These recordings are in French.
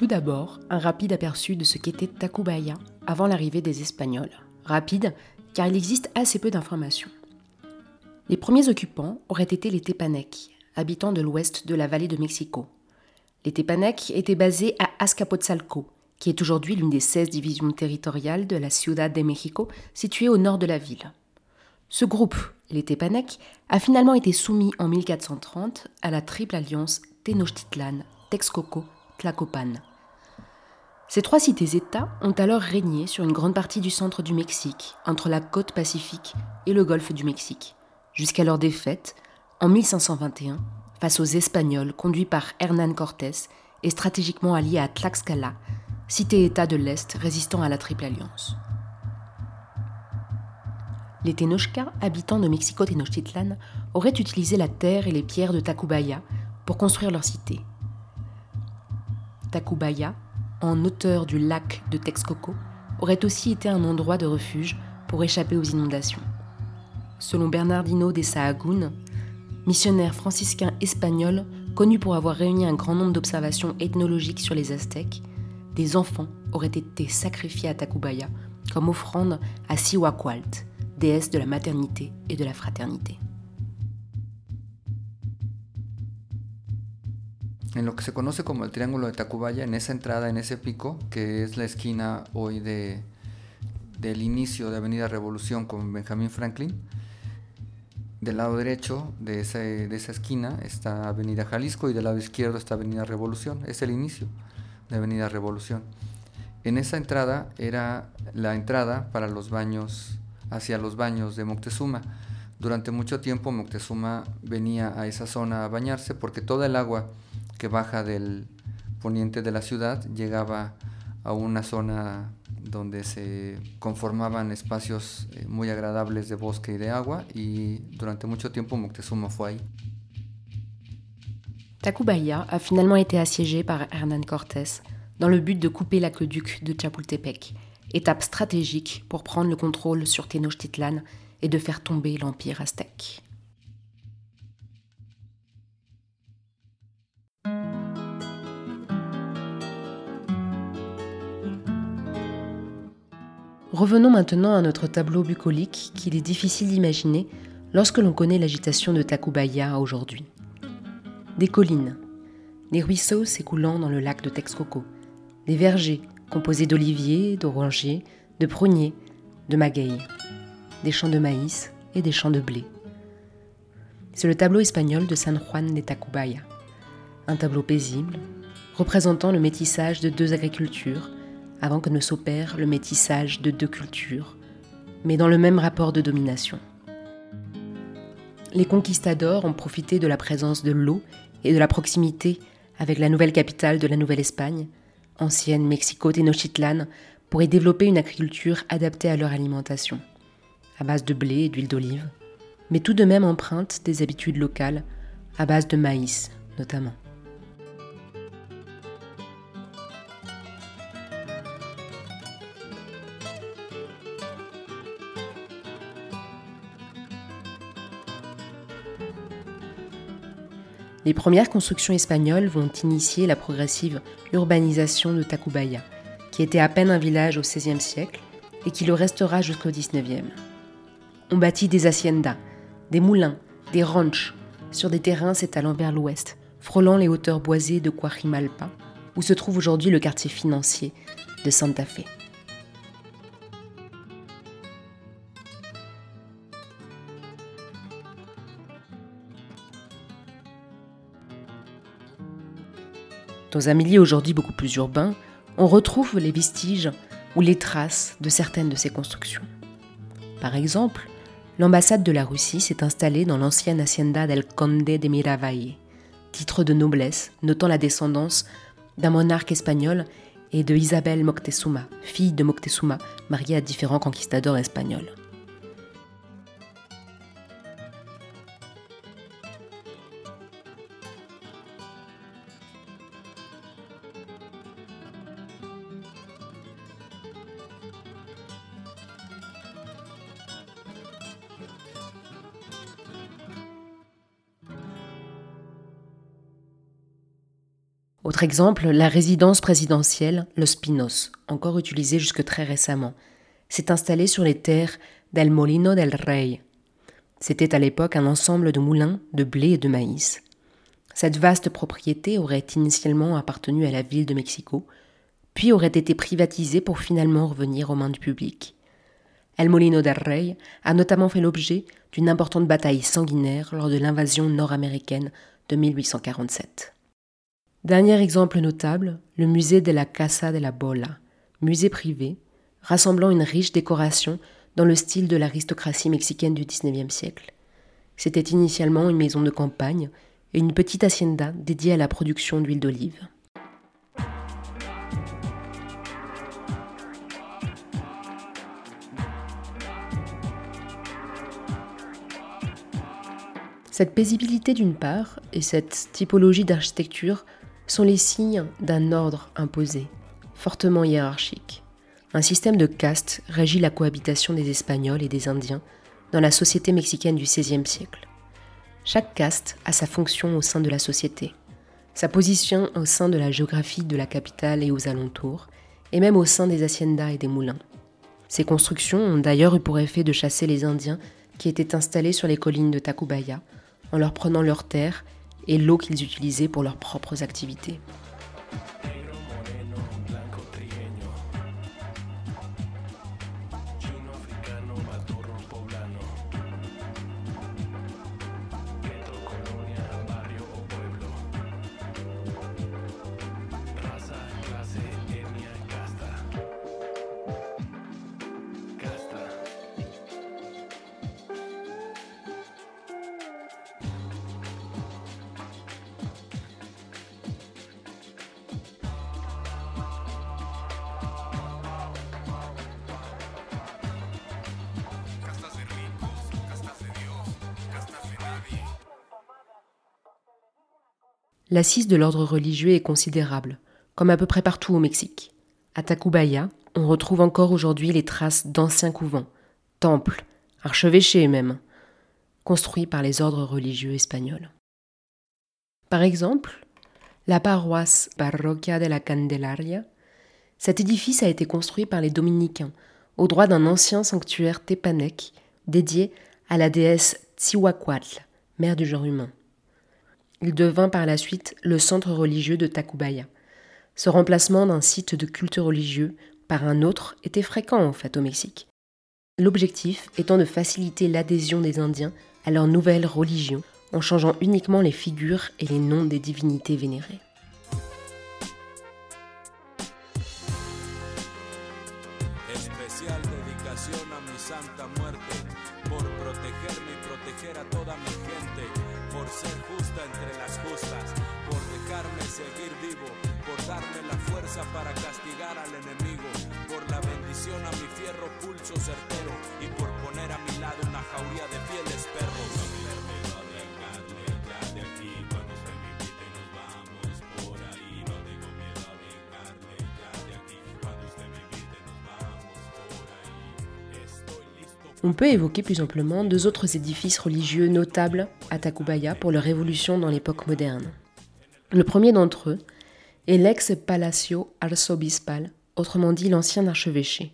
Tout d'abord, un rapide aperçu de ce qu'était Tacubaya avant l'arrivée des Espagnols. Rapide, car il existe assez peu d'informations. Les premiers occupants auraient été les Tepanèques, habitants de l'ouest de la vallée de Mexico. Les Tepanèques étaient basés à Azcapotzalco, qui est aujourd'hui l'une des 16 divisions territoriales de la Ciudad de México, située au nord de la ville. Ce groupe, les Tepanèques, a finalement été soumis en 1430 à la triple alliance Tenochtitlan, Texcoco, Tlacopan. Ces trois cités-États ont alors régné sur une grande partie du centre du Mexique, entre la côte pacifique et le golfe du Mexique, jusqu'à leur défaite, en 1521, face aux Espagnols conduits par Hernán Cortés et stratégiquement alliés à Tlaxcala, cité-État de l'Est résistant à la Triple Alliance. Les Tenochcas, habitants de Mexico-Tenochtitlan, auraient utilisé la terre et les pierres de Tacubaya pour construire leur cité. Tacubaya, en hauteur du lac de Texcoco, aurait aussi été un endroit de refuge pour échapper aux inondations. Selon Bernardino de Sahagún, missionnaire franciscain espagnol connu pour avoir réuni un grand nombre d'observations ethnologiques sur les Aztèques, des enfants auraient été sacrifiés à Tacubaya comme offrande à Sihuacualt, déesse de la maternité et de la fraternité. En lo que se conoce como el Triángulo de Tacubaya, en esa entrada, en ese pico, que es la esquina hoy de, del inicio de Avenida Revolución con Benjamín Franklin. Del lado derecho de, de esa esquina está Avenida Jalisco y del lado izquierdo está Avenida Revolución. Es el inicio de Avenida Revolución. En esa entrada era la entrada para los baños, hacia los baños de Moctezuma. Durante mucho tiempo Moctezuma venía a esa zona a bañarse porque toda el agua que baja del poniente de la ciudad llegaba a una zona donde se conformaban espacios eh, muy agradables de bosque y de agua y durante mucho tiempo Moctezuma fue ahí. Tacubaya a finalement été assiégé par Hernán Cortés dans le but de couper l'aqueduc de Chapultepec, étape stratégique pour prendre le contrôle sur Tenochtitlan et de faire tomber l'empire aztèque. Revenons maintenant à notre tableau bucolique qu'il est difficile d'imaginer lorsque l'on connaît l'agitation de Tacubaya aujourd'hui. Des collines, des ruisseaux s'écoulant dans le lac de Texcoco, des vergers composés d'oliviers, d'orangers, de pruniers, de magueilles, des champs de maïs et des champs de blé. C'est le tableau espagnol de San Juan de Tacubaya, un tableau paisible, représentant le métissage de deux agricultures avant que ne s'opère le métissage de deux cultures, mais dans le même rapport de domination. Les conquistadors ont profité de la présence de l'eau et de la proximité avec la nouvelle capitale de la Nouvelle-Espagne, ancienne Mexico-Tenochtitlan, pour y développer une agriculture adaptée à leur alimentation, à base de blé et d'huile d'olive, mais tout de même empreinte des habitudes locales, à base de maïs notamment. Les premières constructions espagnoles vont initier la progressive urbanisation de Tacubaya, qui était à peine un village au XVIe siècle et qui le restera jusqu'au XIXe. On bâtit des haciendas, des moulins, des ranchs sur des terrains s'étalant vers l'ouest, frôlant les hauteurs boisées de Coajimalpa, où se trouve aujourd'hui le quartier financier de Santa Fe. Dans un milieu aujourd'hui beaucoup plus urbain, on retrouve les vestiges ou les traces de certaines de ces constructions. Par exemple, l'ambassade de la Russie s'est installée dans l'ancienne hacienda del Conde de Miravalle, titre de noblesse notant la descendance d'un monarque espagnol et de Isabel Moctezuma, fille de Moctezuma, mariée à différents conquistadors espagnols. Autre exemple, la résidence présidentielle Los Pinos, encore utilisée jusque très récemment, s'est installée sur les terres del Molino del Rey. C'était à l'époque un ensemble de moulins de blé et de maïs. Cette vaste propriété aurait initialement appartenu à la ville de Mexico, puis aurait été privatisée pour finalement revenir aux mains du public. El Molino del Rey a notamment fait l'objet d'une importante bataille sanguinaire lors de l'invasion nord-américaine de 1847. Dernier exemple notable, le musée de la Casa de la Bola, musée privé, rassemblant une riche décoration dans le style de l'aristocratie mexicaine du XIXe siècle. C'était initialement une maison de campagne et une petite hacienda dédiée à la production d'huile d'olive. Cette paisibilité d'une part et cette typologie d'architecture sont les signes d'un ordre imposé, fortement hiérarchique. Un système de castes régit la cohabitation des Espagnols et des Indiens dans la société mexicaine du XVIe siècle. Chaque caste a sa fonction au sein de la société, sa position au sein de la géographie de la capitale et aux alentours, et même au sein des haciendas et des moulins. Ces constructions ont d'ailleurs eu pour effet de chasser les Indiens qui étaient installés sur les collines de Tacubaya, en leur prenant leurs terres et l'eau qu'ils utilisaient pour leurs propres activités. L'assise de l'ordre religieux est considérable, comme à peu près partout au Mexique. À Tacubaya, on retrouve encore aujourd'hui les traces d'anciens couvents, temples, archevêchés même, construits par les ordres religieux espagnols. Par exemple, la paroisse Parroquia de la Candelaria, cet édifice a été construit par les dominicains au droit d'un ancien sanctuaire tépanèque dédié à la déesse Tzihuacuatl, mère du genre humain. Il devint par la suite le centre religieux de Tacubaya. Ce remplacement d'un site de culte religieux par un autre était fréquent en fait au Mexique. L'objectif étant de faciliter l'adhésion des Indiens à leur nouvelle religion en changeant uniquement les figures et les noms des divinités vénérées. entre las justas, por dejarme seguir vivo, por darme la fuerza para castigar al enemigo, por la bendición a mi fierro pulso certero y por poner a mi lado una jauría de fieles perros. On peut évoquer plus amplement deux autres édifices religieux notables à Tacubaya pour leur évolution dans l'époque moderne. Le premier d'entre eux est l'ex-Palacio Arzobispal, autrement dit l'ancien archevêché,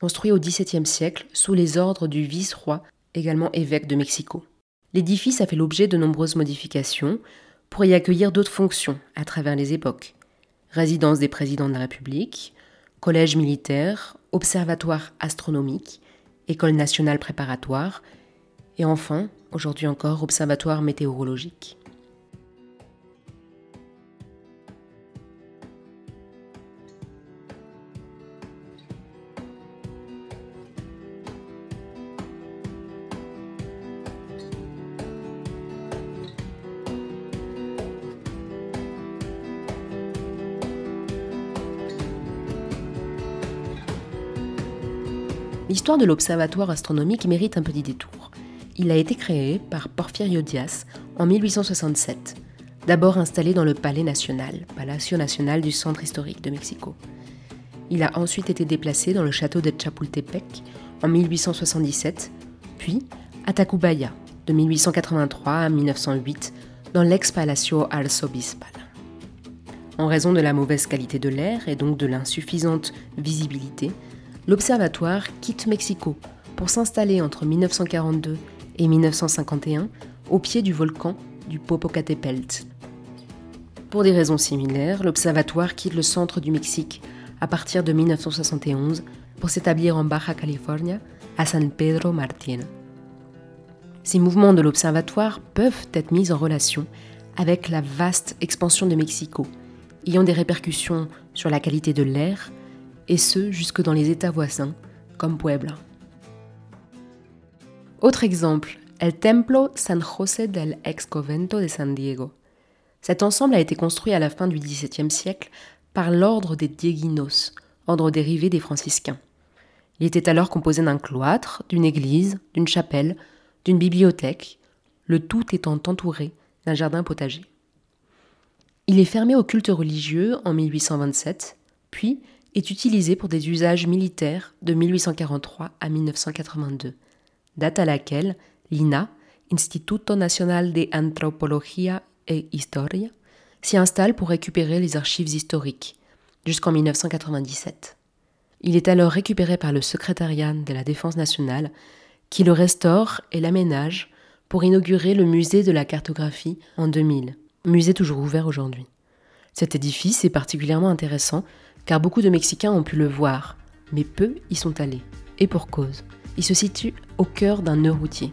construit au XVIIe siècle sous les ordres du vice-roi, également évêque de Mexico. L'édifice a fait l'objet de nombreuses modifications pour y accueillir d'autres fonctions à travers les époques. Résidence des présidents de la République, collège militaire, observatoire astronomique, école nationale préparatoire, et enfin, aujourd'hui encore, observatoire météorologique. L'histoire de l'Observatoire astronomique mérite un petit détour. Il a été créé par Porfirio Diaz en 1867, d'abord installé dans le Palais national, Palacio Nacional du Centre historique de Mexico. Il a ensuite été déplacé dans le château de Chapultepec en 1877, puis à Tacubaya de 1883 à 1908 dans l'ex-Palacio Arzobispal. En raison de la mauvaise qualité de l'air et donc de l'insuffisante visibilité, l'observatoire quitte Mexico pour s'installer entre 1942 et 1951 au pied du volcan du Popocatépetl. Pour des raisons similaires, l'observatoire quitte le centre du Mexique à partir de 1971 pour s'établir en Baja California, à San Pedro Martín. Ces mouvements de l'observatoire peuvent être mis en relation avec la vaste expansion de Mexico, ayant des répercussions sur la qualité de l'air, et ce jusque dans les États voisins, comme Puebla. Autre exemple, El Templo San José del Ex Convento de San Diego. Cet ensemble a été construit à la fin du XVIIe siècle par l'ordre des Dieguinos, ordre dérivé des franciscains. Il était alors composé d'un cloître, d'une église, d'une chapelle, d'une bibliothèque, le tout étant entouré d'un jardin potager. Il est fermé au culte religieux en 1827, puis est utilisé pour des usages militaires de 1843 à 1982, date à laquelle l'INA, Instituto Nacional de Antropología e Historia, s'y installe pour récupérer les archives historiques, jusqu'en 1997. Il est alors récupéré par le secrétariat de la Défense nationale, qui le restaure et l'aménage pour inaugurer le musée de la cartographie en 2000, musée toujours ouvert aujourd'hui. Cet édifice est particulièrement intéressant car beaucoup de Mexicains ont pu le voir, mais peu y sont allés. Et pour cause, il se situe au cœur d'un nœud routier.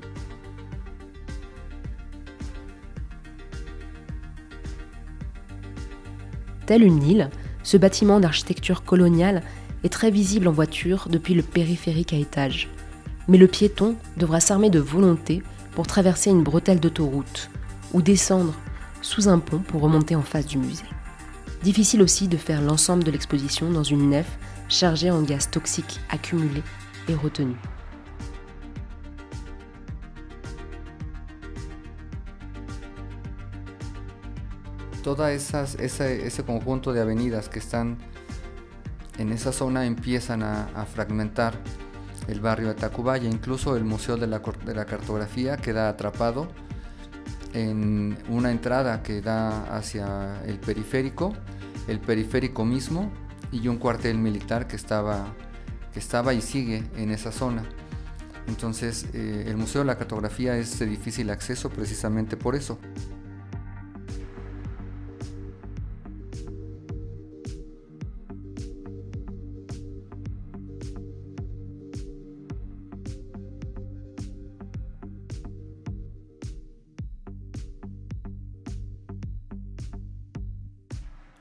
Tel une île, ce bâtiment d'architecture coloniale est très visible en voiture depuis le périphérique à étage. Mais le piéton devra s'armer de volonté pour traverser une bretelle d'autoroute ou descendre sous un pont pour remonter en face du musée. Difficile aussi de faire l'ensemble de l'exposition dans une nef chargée en gaz toxiques accumulés et retenus. Todo esas, ese, ese, conjunto de avenidas que están en esa zona empiezan a, a fragmentar el barrio de Tacubaya. Incluso el Museo de la, de la Cartografía queda atrapado en una entrada que da hacia el periférico, el periférico mismo y un cuartel militar que estaba, que estaba y sigue en esa zona. Entonces eh, el Museo de la Cartografía es de difícil acceso precisamente por eso.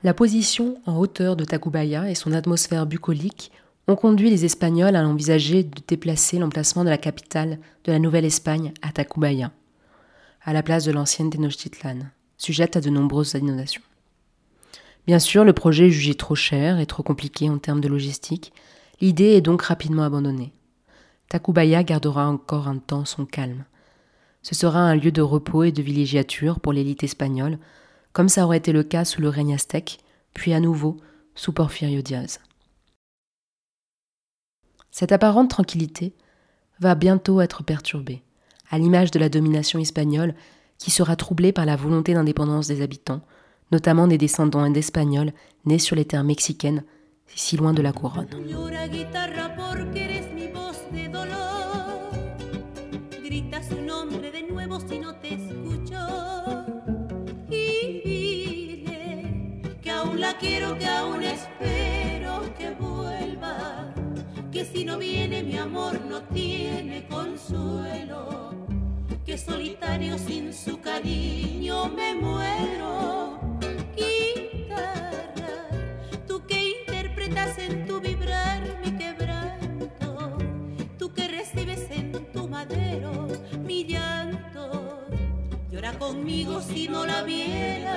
La position en hauteur de Tacubaya et son atmosphère bucolique ont conduit les Espagnols à envisager de déplacer l'emplacement de la capitale de la Nouvelle-Espagne à Tacubaya, à la place de l'ancienne Tenochtitlan, sujette à de nombreuses inondations. Bien sûr, le projet est jugé trop cher et trop compliqué en termes de logistique, l'idée est donc rapidement abandonnée. Tacubaya gardera encore un temps son calme. Ce sera un lieu de repos et de villégiature pour l'élite espagnole, comme ça aurait été le cas sous le règne aztèque, puis à nouveau sous Porfirio Diaz. Cette apparente tranquillité va bientôt être perturbée, à l'image de la domination espagnole qui sera troublée par la volonté d'indépendance des habitants, notamment des descendants d'Espagnols nés sur les terres mexicaines, si loin de la couronne. Si no viene mi amor no tiene consuelo, que solitario sin su cariño me muero. Guitarra, tú que interpretas en tu vibrar mi quebranto, tú que recibes en tu madero mi llanto, llora conmigo si no la vienes